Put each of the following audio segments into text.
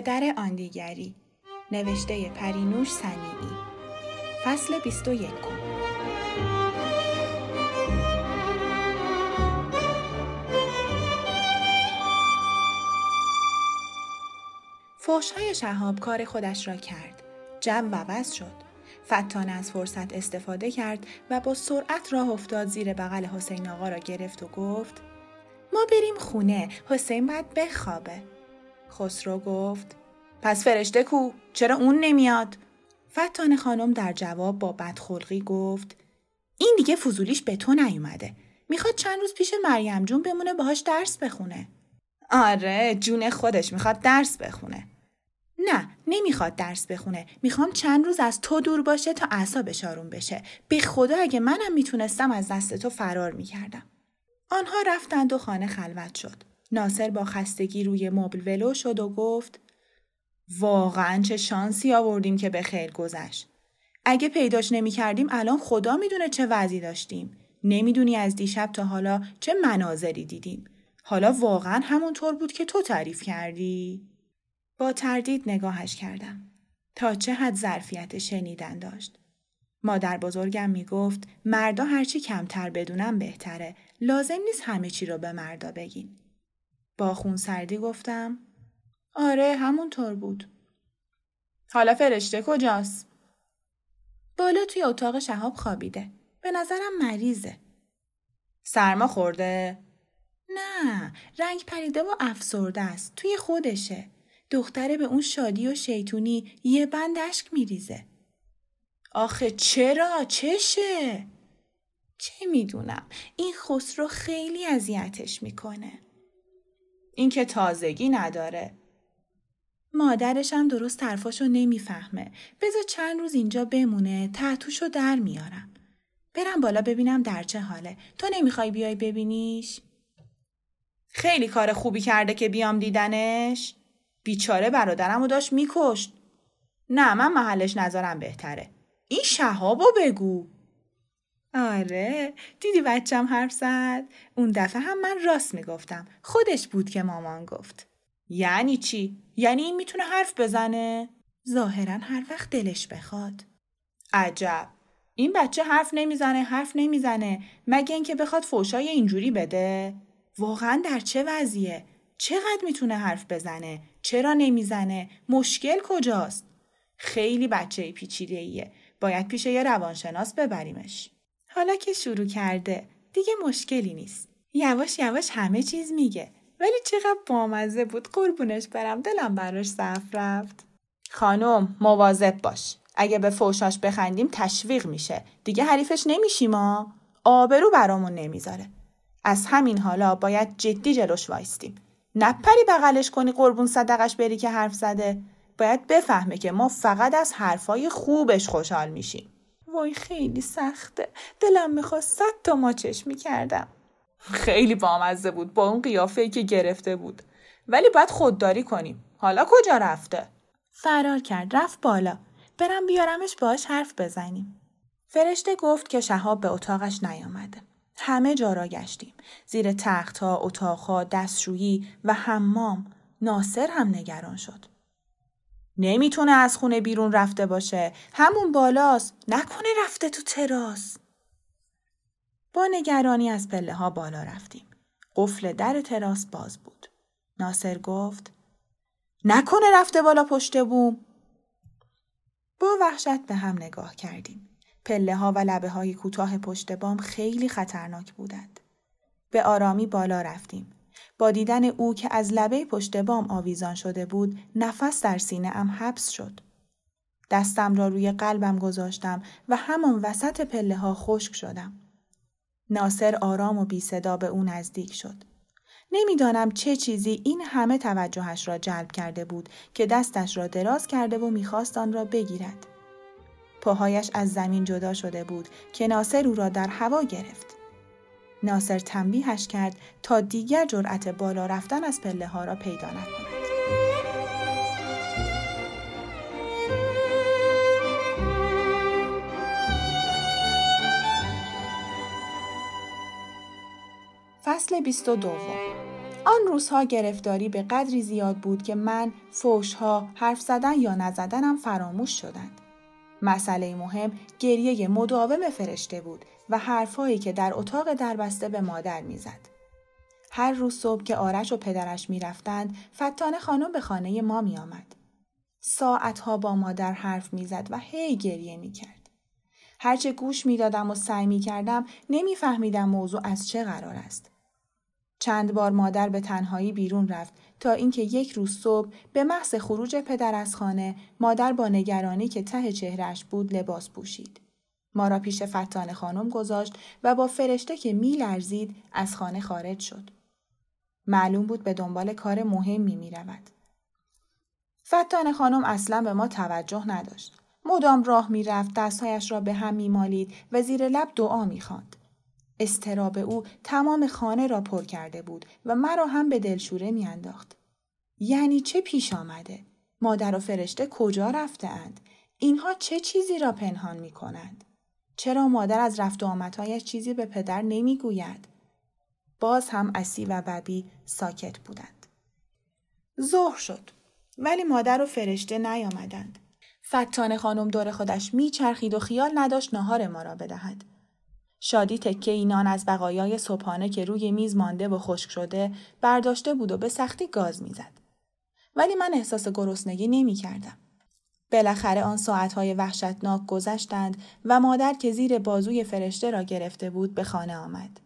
پدر آن دیگری نوشته پرینوش سنیعی فصل 21 فوشهای شهاب کار خودش را کرد. جمع عوض شد. فتان از فرصت استفاده کرد و با سرعت راه افتاد زیر بغل حسین آقا را گرفت و گفت ما بریم خونه حسین باید بخوابه. خسرو گفت پس فرشته کو چرا اون نمیاد؟ فتان خانم در جواب با بدخلقی گفت این دیگه فضولیش به تو نیومده. می‌خواد چند روز پیش مریم جون بمونه باهاش درس بخونه. آره جون خودش می‌خواد درس بخونه. نه نمی‌خواد درس بخونه می‌خوام چند روز از تو دور باشه تا اعصابش آروم بشه به خدا اگه منم می‌تونستم از دست تو فرار می‌کردم آنها رفتند و خانه خلوت شد ناصر با خستگی روی مبل ولو شد و گفت واقعا چه شانسی آوردیم که به خیر گذشت اگه پیداش نمی‌کردیم الان خدا می‌دونه چه وضعی داشتیم نمی‌دونی از دیشب تا حالا چه مناظری دیدیم حالا واقعا همونطور بود که تو تعریف کردی با تردید نگاهش کردم. تا چه حد ظرفیت شنیدن داشت. مادر بزرگم می گفت مردا هرچی کمتر بدونم بهتره. لازم نیست همه چی رو به مردا بگین. با خون سردی گفتم آره همونطور بود. حالا فرشته کجاست؟ بالا توی اتاق شهاب خوابیده. به نظرم مریضه. سرما خورده؟ نه رنگ پریده و افسرده است. توی خودشه. دختره به اون شادی و شیطونی یه بند اشک میریزه. آخه چرا؟ چشه؟ چه می‌دونم این خسرو خیلی اذیتش می‌کنه. این که تازگی نداره. مادرش هم درست طرفاشو نمی‌فهمه. بذار چند روز اینجا بمونه تحتوشو در میارم. برم بالا ببینم در چه حاله. تو نمی‌خوای بیای ببینیش؟ خیلی کار خوبی کرده که بیام دیدنش؟ بیچاره برادرم رو داشت میکشت. نه من محلش نظرم بهتره. این شهابو بگو. آره. دیدی بچم حرف زد؟ اون دفعه هم من راست می‌گفتم. خودش بود که مامان گفت. یعنی چی؟ یعنی این می‌تونه حرف بزنه؟ ظاهرا هر وقت دلش بخواد. عجب. این بچه حرف نمی‌زنه حرف نمی‌زنه. مگه اینکه بخواد فوشای اینجوری بده؟ واقعا در چه وضعیه؟ چقدر می‌تونه حرف بزنه؟ چرا نمی‌زنه؟ مشکل کجاست؟ خیلی بچه پیچیده ایه. باید پیش یه روانشناس ببریمش. حالا که شروع کرده دیگه مشکلی نیست. یواش یواش همه چیز میگه. ولی چقدر بامزه بود قربونش برم دلم براش صف رفت. خانم مواظب باش. اگه به فوشاش بخندیم تشویق میشه. دیگه حریفش نمیشیم ما. آبرو برامون نمی‌ذاره. از همین حالا باید جدی جلوش وایستیم. نپری بغلش کنی قربون صدقش بری که حرف زده باید بفهمه که ما فقط از حرفای خوبش خوشحال میشیم وای خیلی سخته. دلم می‌خواست صد تا ماچش می‌کردم. خیلی بامزه بود با اون قیافه که گرفته بود. ولی باید خودداری کنیم. حالا کجا رفته؟ فرار کرد رفت بالا. برم بیارمش باش حرف بزنیم. فرشته گفت که شهاب به اتاقش نیامده. همه جا را گشتیم. زیر تختها، اتاقها، دستشویی و حمام. ناصر هم نگران شد. نمی‌تونه از خونه بیرون رفته باشه. همون بالاست. نکنه رفته تو تراس. با نگرانی از پله ها بالا رفتیم. قفل در تراس باز بود. ناصر گفت نکنه رفته بالا پشت بوم. با وحشت به هم نگاه کردیم. پله ها و لبه های کوتاه پشت بام خیلی خطرناک بودند. به آرامی بالا رفتیم. با دیدن او که از لبه پشت بام آویزان شده بود نفس در سینه ام حبس شد. دستم را روی قلبم گذاشتم و همان وسط پله ها خشک شدم. ناصر آرام و بی صدا به او نزدیک شد. نمی‌دانم چه چیزی این همه توجهش را جلب کرده بود که دستش را دراز کرده و می‌خواست آن را بگیرد. پاهایش از زمین جدا شده بود که ناصر او را در هوا گرفت. ناصر تنبیهش کرد تا دیگر جرأت بالا رفتن از پله ها را پیدا نکند. فصل 22 آن روزها گرفتاری به قدری زیاد بود که من فوشها حرف زدن یا نزدنم فراموش شدند. مسئله مهم گریه مداوم فرشته بود و حرفهایی که در اتاق دربسته به مادر می‌زد. هر روز صبح که آرش و پدرش می‌رفتند فتانه خانم به خانه ما آمد. ساعتها با مادر حرف می‌زد و هی گریه می کرد. هرچه گوش می‌دادم و سعی می کردم نمیفهمیدم موضوع از چه قرار است. چند بار مادر به تنهایی بیرون رفت تا اینکه یک روز صبح به محض خروج پدر از خانه مادر با نگرانی که ته چهرش بود لباس پوشید. ما را پیش فتان خانم گذاشت و با فرشته که می لرزید از خانه خارج شد. معلوم بود به دنبال کار مهمی می رود. فتان خانم اصلا به ما توجه نداشت. مدام راه می رفت دستهایش را به هم می مالید و زیر لب دعا می خاند. استراب او تمام خانه را پر کرده بود و مرا هم به دلشوره میانداخت. یعنی چه پیش آمده؟ مادر و فرشته کجا رفته اند؟ اینها چه چیزی را پنهان می کنند؟ چرا مادر از رفت و آمدهایش چیزی به پدر نمی‌گوید؟ باز هم اسی و ببی ساکت بودند. ظهر شد ولی مادر و فرشته نیامدند. فتان خانم دور خودش میچرخید و خیال نداشت نهار ما را بدهد. شادی تکه اینان از بقایای صبحانه که روی میز مانده و خشک شده برداشته بود و به سختی گاز می‌زد. ولی من احساس گرسنگی نمی کردم. بالاخره آن ساعتهای وحشتناک گذشتند و مادر که زیر بازوی فرشته را گرفته بود به خانه آمد.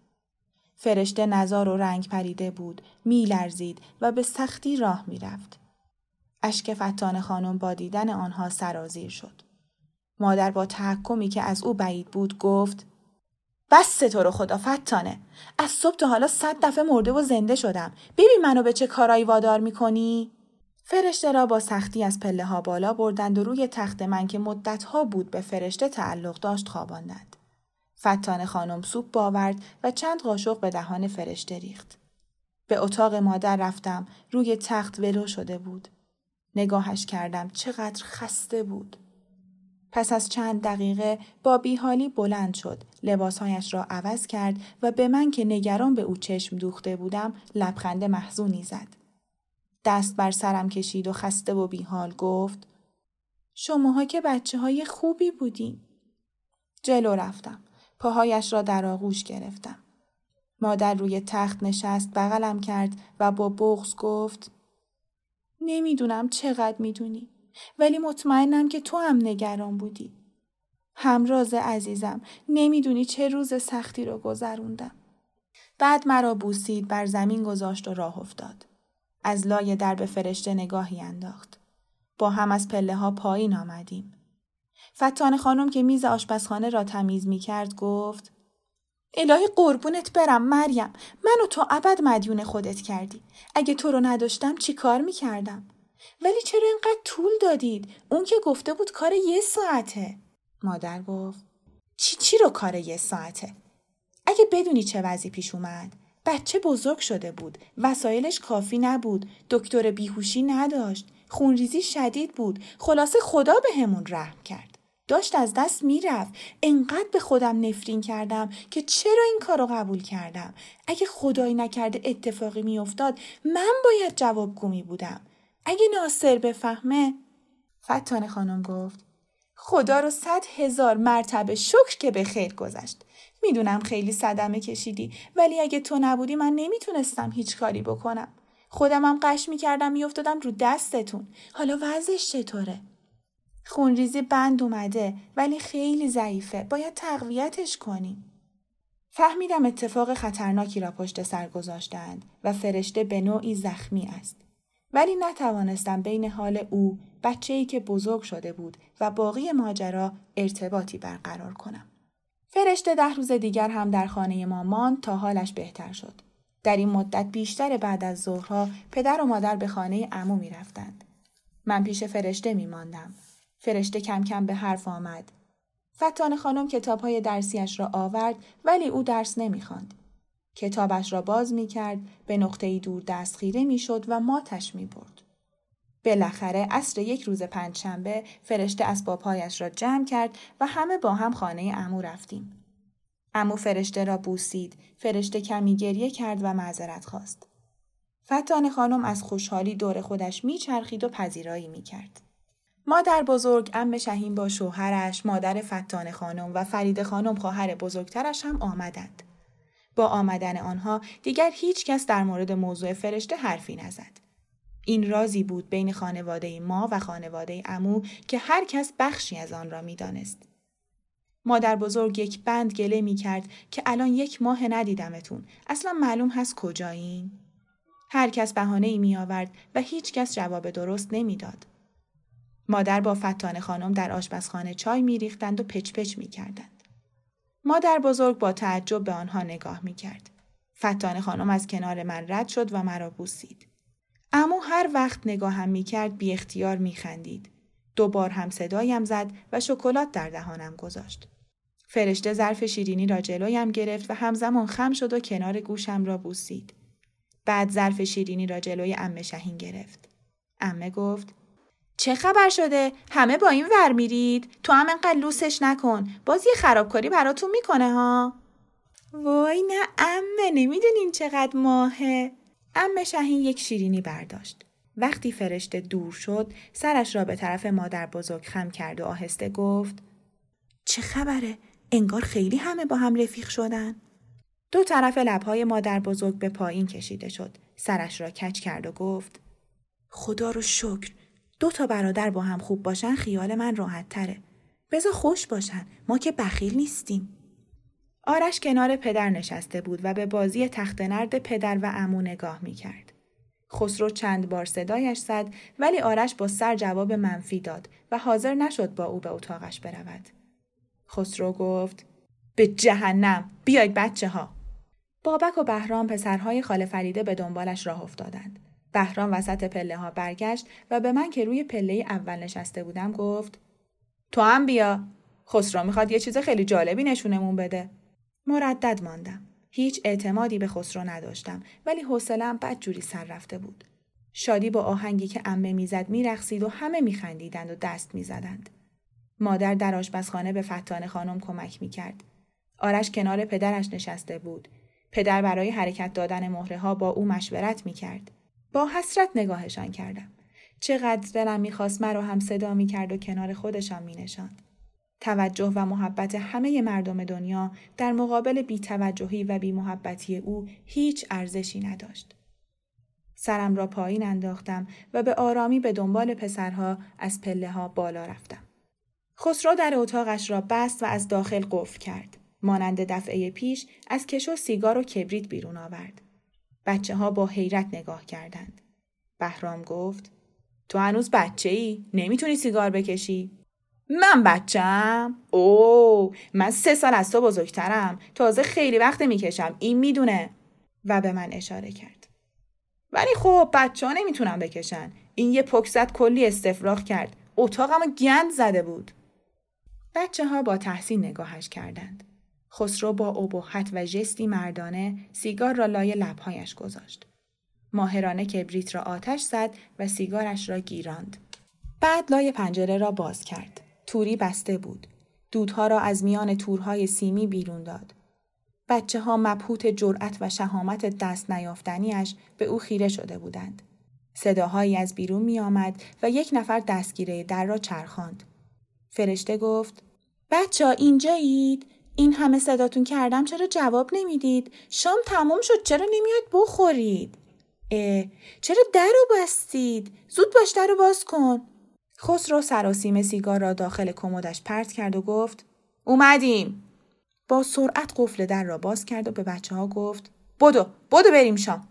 فرشته نزار و رنگ پریده بود، می لرزید و به سختی راه می رفت. اشک فتان خانم با دیدن آنها سرازیر شد. مادر با تحکمی که از او بعید بود گفت بس تو رو خدا فتانه. از صبح تا حالا صد دفعه مرده و زنده شدم. ببین منو به چه کارایی وادار می‌کنی؟ فرشته را با سختی از پله ها بالا بردند و روی تخت من که مدتها بود به فرشته تعلق داشت خواباندند. فتان خانم سوپ باورد و چند قاشق به دهان فرشته ریخت. به اتاق مادر رفتم. روی تخت ولو شده بود. نگاهش کردم. چقدر خسته بود. پس از چند دقیقه با بیحالی بلند شد. لباسهایش را عوض کرد و به من که نگران به او چشم دوخته بودم لبخند محزونی زد دست بر سرم کشید و خسته و بیحال گفت شماها که بچه های خوبی بودین. جلو رفتم. پاهایش را در آغوش گرفتم. مادر روی تخت نشست بغلم کرد و با بغز گفت نمی‌دونم چقدر می‌دونی. ولی مطمئنم که تو هم نگران بودی. همراز عزیزم نمی‌دونی چه روز سختی رو گذروندم. بعد مرا بوسید بر زمین گذاشت و راه افتاد. از لای درب فرشته نگاهی انداخت. با هم از پله ها پایین آمدیم. فتان خانم که میز آشپزخانه را تمیز می کرد گفت الهی قربونت برم مریم منو تو ابد مدیون خودت کردی اگه تو رو نداشتم چی کار می کردم ولی چرا اینقدر طول دادید؟ اون که گفته بود کار یه ساعته. مادر گفت چی چی رو کار یه ساعته؟ اگه بدونی چه وضعی پیش اومد. بچه بزرگ شده بود. وسایلش کافی نبود. دکتر بیهوشی نداشت. خونریزی شدید بود. خلاصه خدا به همون رحم کرد. داشت از دست می‌رفت. انقدر به خودم نفرین کردم که چرا این کار رو قبول کردم؟ اگه خدایی نکرده اتفاقی میافتاد من باید جوابگو می بودم. اگه ناصر بفهمه فتانه خانم گفت خدا رو صد هزار مرتبه شکر که به خیر گذشت می‌دونم خیلی صدمه کشیدی ولی اگه تو نبودی من نمی‌تونستم هیچ کاری بکنم خودمم قش می‌کردم میافتادم رو دستتون حالا وضعش چطوره خونریزی بند اومده ولی خیلی ضعیفه. باید تقویتش کنیم. فهمیدم اتفاق خطرناکی را پشت سر گذاشتند و فرشته به نوعی زخمی است. ولی نتوانستم بین حال او بچه‌ای که بزرگ شده بود و باقی ماجرا ارتباطی برقرار کنم. فرشته ده روز دیگر هم در خانه ما ماند تا حالش بهتر شد. در این مدت بیشتر بعد از ظهرها پدر و مادر به خانه عمو می رفتند. من پیش فرشته می ماندم. فرشته کم کم به حرف آمد. فتان خانم کتاب های درسیش را آورد ولی او درس نمی خاند. کتابش را باز می کرد به نقطه دور دست خیره می شد و ماتش می برد. بالاخره عصر یک روز پنجشنبه فرشته اسبابهایش را جمع کرد و همه با هم خانه امو رفتیم. امو فرشته را بوسید، فرشته کمی گریه کرد و معذرت خواست. فتان خانم از خوشحالی دور خودش میچرخید و پذیرایی می‌کرد. مادر بزرگ ام شهین با شوهرش، مادر فتان خانم و فرید خانم خواهر بزرگترش هم آمدند. با آمدن آنها دیگر هیچ کس در مورد موضوع فرشته حرفی نزد. این رازی بود بین خانواده ما و خانواده امو که هر کس بخشی از آن را می‌دانست. مادر بزرگ یک بند گله می کرد که الان یک ماه ندیدمتون. اصلا معلوم هست کجایین؟ هر کس بهانه ای می آورد و هیچ کس جواب درست نمی‌داد. مادر با فتان خانم در آشپزخانه چای می ریختند و پچ پچ می کردند. مادر بزرگ با تعجب به آنها نگاه می کرد. فتان خانم از کنار من رد شد و مرا بوسید. اما هر وقت نگاهم می کرد بی اختیار می خندید. دوبار هم صدایم زد و شکلات در دهانم گذاشت. فرشته ظرف شیرینی را جلویم گرفت و همزمان خم شد و کنار گوشم را بوسید. بعد ظرف شیرینی را جلوی امه شهین گرفت. امه گفت چه خبر شده؟ همه با این ور میرید؟ تو هم انقدر لوسش نکن. باز یه خرابکاری براتون می‌کنه ها؟ وای نه امه نمی‌دونین چقدر ماهه. امه شهین یک شیرینی برداشت. وقتی فرشته دور شد سرش را به طرف مادر بزرگ خم کرد و آهسته گفت چه خبره؟ انگار خیلی همه با هم رفیق شدن. دو طرف لبهای مادر بزرگ به پایین کشیده شد. سرش را کچ کرد و گفت خدا رو شکر. دو تا برادر با هم خوب باشن خیال من راحت تره. بذار خوش باشن. ما که بخیل نیستیم. آرش کنار پدر نشسته بود و به بازی تخت نرد پدر و امو نگاه می کرد. خسرو چند بار صدایش زد ولی آرش با سر جواب منفی داد و حاضر نشد با او به اتاقش برود. خسرو گفت به جهنم بیاید بچه ها. بابک و بهرام پسرهای خاله فریده به دنبالش راه افتادند. بهرام وسط پله ها برگشت و به من که روی پله اول نشسته بودم گفت تو هم بیا. خسرو می‌خواد یه چیز خیلی جالبی نشونمون بده. مردد ماندم. هیچ اعتمادی به خسرو نداشتم ولی حوصله‌ام بدجوری سر رفته بود. شادی با آهنگی که امه می‌زد میرقصید و همه میخندیدند و دست می‌زدند. مادر در آشپزخانه به فتان خانم کمک می‌کرد. آرش کنار پدرش نشسته بود. پدر برای حرکت دادن مهره ها با او مشورت می‌کرد. با حسرت نگاهشان کردم. چقدر دلم می‌خواست مرا هم صدا می‌کرد و کنار خودشان مینشاند. توجه و محبت همه مردم دنیا در مقابل بیتوجهی و بیمحبتی او هیچ ارزشی نداشت. سرم را پایین انداختم و به آرامی به دنبال پسرها از پله ها بالا رفتم. خسرو در اتاقش را بست و از داخل قفل کرد. مانند دفعه پیش از کشو سیگار و کبریت بیرون آورد. بچه ها با حیرت نگاه کردند. بهرام گفت تو هنوز بچه ای؟ نمی‌تونی سیگار بکشی؟ من بچم؟ او من سه سال از تو بزرگترم تازه خیلی وقت می‌کشم این می‌دونه و به من اشاره کرد ولی خب بچه ها نمی‌تونم بکشن این یه پکزت کلی استفراغ کرد اتاقمو گند زده بود بچه ها با تحسین نگاهش کردند خسرو با ابهت و جستی مردانه سیگار را لای لبهایش گذاشت ماهرانه کبریت را آتش زد و سیگارش را گیراند بعد لای پنجره را باز کرد توری بسته بود. دودها را از میان تورهای سیمی بیرون داد. بچه ها مبهوت جرأت و شهامت دست نیافتنیش به او خیره شده بودند. صداهایی از بیرون می آمد و یک نفر دستگیره در را چرخاند. فرشته گفت بچه ها اینجایید؟ این همه صداتون کردم چرا جواب نمی‌دید؟ شام تمام شد چرا نمیاد بخورید؟ اه چرا در رو بستید؟ زود باش در رو باز کن. خسرو سراسیم سیگار را داخل کمدش پرت کرد و گفت اومدیم با سرعت قفل در را باز کرد و به بچه ها گفت بدو بدو بریم شام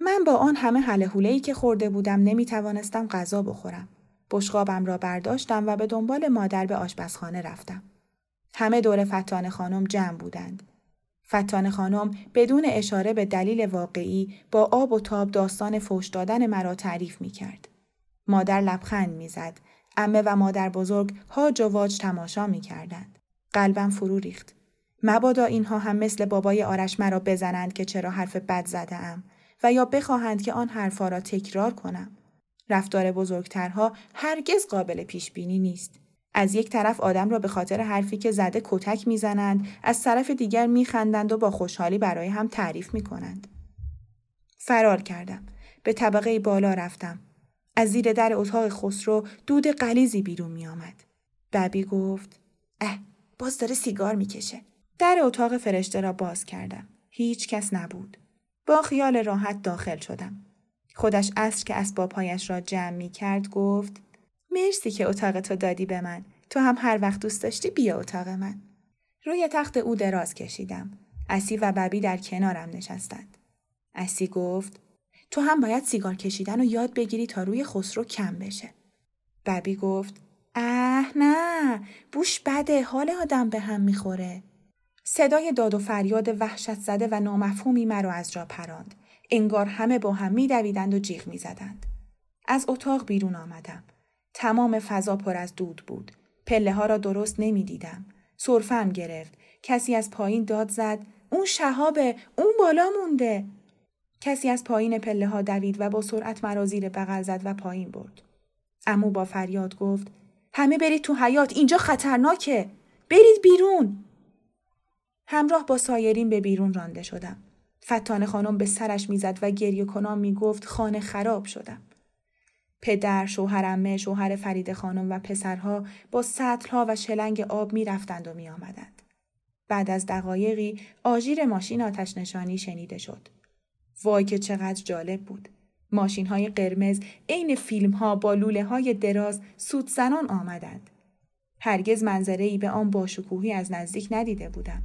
من با آن همه حله ای که خورده بودم نمی توانستم غذا بخورم بشقابم را برداشتم و به دنبال مادر به آشپزخانه رفتم همه دور فتان خانم جمع بودند فتان خانم بدون اشاره به دلیل واقعی با آب و تاب داستان فوش دادن مرا تعریف می کرد. مادر لبخند می‌زد. امه و مادر بزرگ هاج و واج تماشا می کردند. قلبم فرو ریخت. مبادا اینها هم مثل بابای آرش مرا بزنند که چرا حرف بد زده ام و یا بخواهند که آن حرفها را تکرار کنم. رفتار بزرگترها هرگز قابل پیش بینی نیست. از یک طرف آدم را به خاطر حرفی که زده کتک می‌زنند، از طرف دیگر میخندند و با خوشحالی برای هم تعریف می‌کنند. فرار کردم. به طبقه بالا رفتم. از زیر در اتاق خسرو دود قلیزی بیرون می آمد. ببی گفت اه باز داره سیگار می‌کشه. در اتاق فرشته را باز کردم. هیچ کس نبود. با خیال راحت داخل شدم. خودش اصر که اسبابهایش را جمع می کرد گفت مرسی که اتاق تو دادی به من. تو هم هر وقت دوست داشتی بیا اتاق من. روی تخت او دراز کشیدم. اسی و ببی در کنارم نشستند. اسی گفت تو هم باید سیگار کشیدن و یاد بگیری تا روی خسرو کم بشه. ببی گفت اه نه بوش بده حال آدم به هم می‌خوره. صدای داد و فریاد وحشت زده و نامفهومی مرا از جا پراند. انگار همه با هم میدویدند و جیغ می‌زدند. از اتاق بیرون آمدم. تمام فضا پر از دود بود. پله ها را درست نمی‌دیدم. سرفم گرفت. کسی از پایین داد زد. اون شهابه. اون بالا مونده. کسی از پایین پله ها دوید و با سرعت مرا زیر بغل زد و پایین برد. امو با فریاد گفت همه برید تو حیات اینجا خطرناکه. برید بیرون. همراه با سایرین به بیرون رانده شدم. فتان خانم به سرش می‌زد و گریه کنان می‌گفت خانه خراب شدم. پدر، شوهرمه، شوهر فرید خانم و پسرها با سطلها و شلنگ آب می‌رفتند و میآمدند. بعد از دقایقی آژیر ماشین آتش نشانی شنیده شد. وای که چقدر جالب بود. ماشین های قرمز عین فیلم ها با لوله های دراز سود زنان آمدند. هرگز منظره ای به آن باشکوهی از نزدیک ندیده بودم.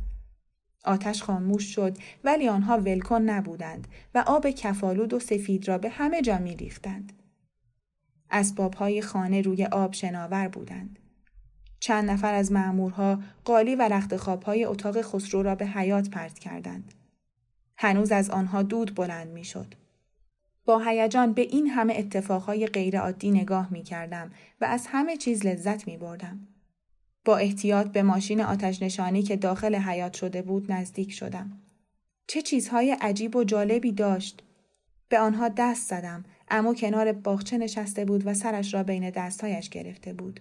آتش خاموش شد ولی آنها ولکن نبودند و آب کفالود و سفید را به همه جا می ریختند. اسبابهای خانه روی آب شناور بودند. چند نفر از معمورها قالی و رخت خوابهای اتاق خسرو را به حیات پرت کردند. هنوز از آنها دود بلند می شد. با هیجان به این همه اتفاقهای غیرعادی نگاه می کردم و از همه چیز لذت می بردم. با احتیاط به ماشین آتش نشانی که داخل حیات شده بود نزدیک شدم. چه چیزهای عجیب و جالبی داشت. به آنها دست زدم اما کنار باغچه نشسته بود و سرش را بین دستهایش گرفته بود.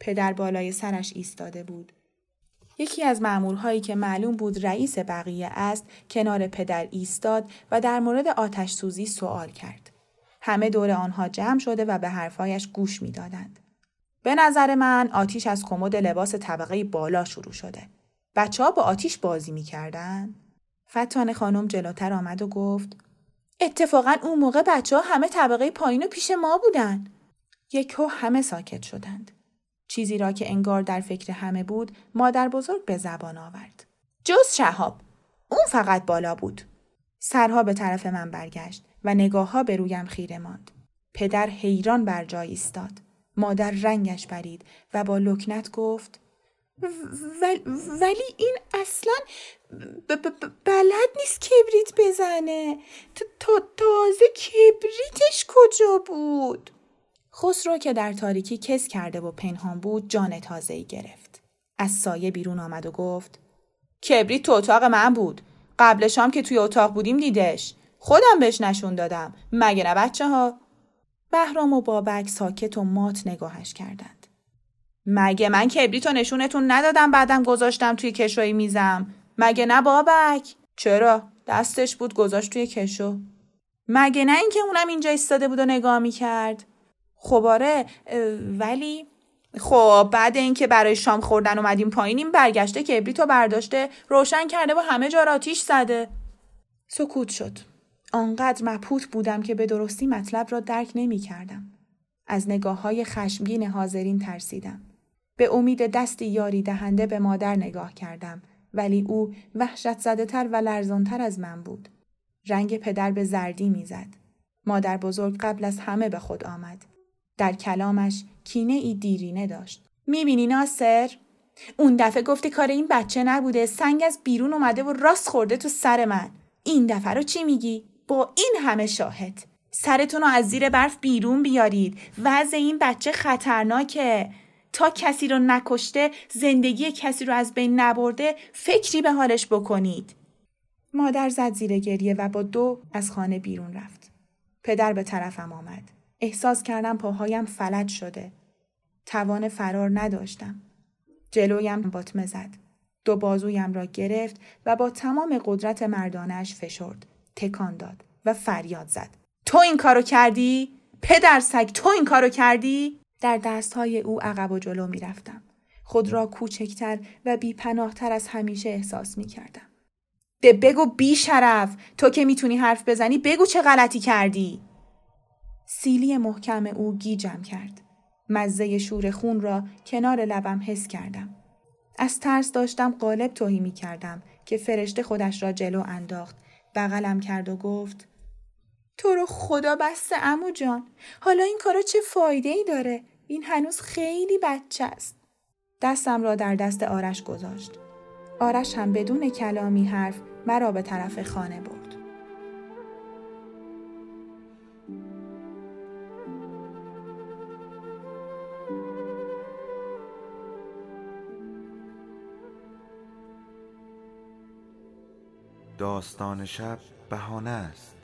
پدر بالای سرش ایستاده بود. یکی از مامورهایی که معلوم بود رئیس بقیه است کنار پدر ایستاد و در مورد آتش سوزی سوال کرد. همه دور آنها جمع شده و به حرفایش گوش می‌دادند. به نظر من آتیش از کمد لباس طبقه بالا شروع شده. بچه ها با آتیش بازی می‌کردن؟ فتان خانم جلوتر آمد و گفت اتفاقا اون موقع بچه ها همه طبقه پایین و پیش ما بودن. یکو همه ساکت شدند. چیزی را که انگار در فکر همه بود مادر بزرگ به زبان آورد. جز شهاب. اون فقط بالا بود. سرها به طرف من برگشت و نگاه ها به رویم خیره ماند. پدر حیران بر جای ایستاد. مادر رنگش برید و با لکنت گفت ولی این اصلا بلد نیست کبریت بزنه. تازه کبریتش کجا بود؟ خسرو که در تاریکی کس کرده و پنهان بود جان تازه گرفت. از سایه بیرون آمد و گفت کبریت تو اتاق من بود. قبل شام که توی اتاق بودیم دیدش. خودم بهش نشون دادم. مگه نه بچه ها بهرام و بابک ساکت و مات نگاهش کردند. مگه من کبریتو نشونتون ندادم بعدم گذاشتم توی کشوی میزم؟ مگه نه بابک؟ چرا؟ دستش بود گذاشت توی کشو. مگه نه اینکه اونم اینجا ایستاده بود و نگاه می‌کرد؟ خب آره ولی خب بعد اینکه برای شام خوردن اومدیم پایینیم برگشته کبریتو برداشته روشن کرده و همه جا آتیش زده. سکوت شد. آنقدر مبهوت بودم که به درستی مطلب را درک نمی کردم. از نگاه های خشمگین حاضرین ترسیدم. به امید دستی یاری دهنده به مادر نگاه کردم ولی او وحشت زده تر و لرزانتر از من بود. رنگ پدر به زردی می‌زد. مادر بزرگ قبل از همه به خود آمد. در کلامش کینه ای دیرینه داشت. می‌بینی ناصر؟ اون دفعه گفتی کار این بچه نبوده سنگ از بیرون اومده و راست خورده تو سر من. این دفعه رو چی میگی؟ با این همه شاهد. سرتون رو از زیر برف بیرون بیارید. وضع این بچه خطرناکه. تا کسی رو نکشته زندگی کسی رو از بین نبرده فکری به حالش بکنید. مادر زد زیر گریه و با دو از خانه بیرون رفت. پدر به طرفم آمد. احساس کردم پاهایم فلج شده. توان فرار نداشتم. جلویم باطمه زد. دو بازویم را گرفت و با تمام قدرت مردانش فشرد. تکان داد و فریاد زد. تو این کارو کردی؟ پدر سگ تو این کارو کردی؟ در دستهای او عقب و جلو می رفتم. خود را کوچکتر و بیپناهتر از همیشه احساس می کردم. به بگو بی شرف تو که می‌تونی حرف بزنی بگو چه غلطی کردی سیلی محکم او گیجم کرد مزه شور خون را کنار لبم حس کردم از ترس داشتم قالب توهی می کردم که فرشته خودش را جلو انداخت بغلم کرد و گفت تو رو خدا بسته امو جان. حالا این کارا چه فایده ای داره؟ این هنوز خیلی بچه است. دستم را در دست آرش گذاشت. آرش هم بدون کلامی حرف مرا به طرف خانه برد. داستان شب بهانه است.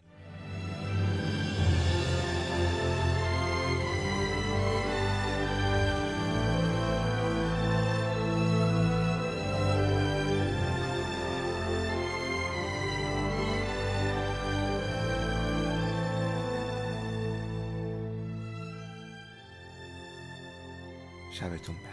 davetum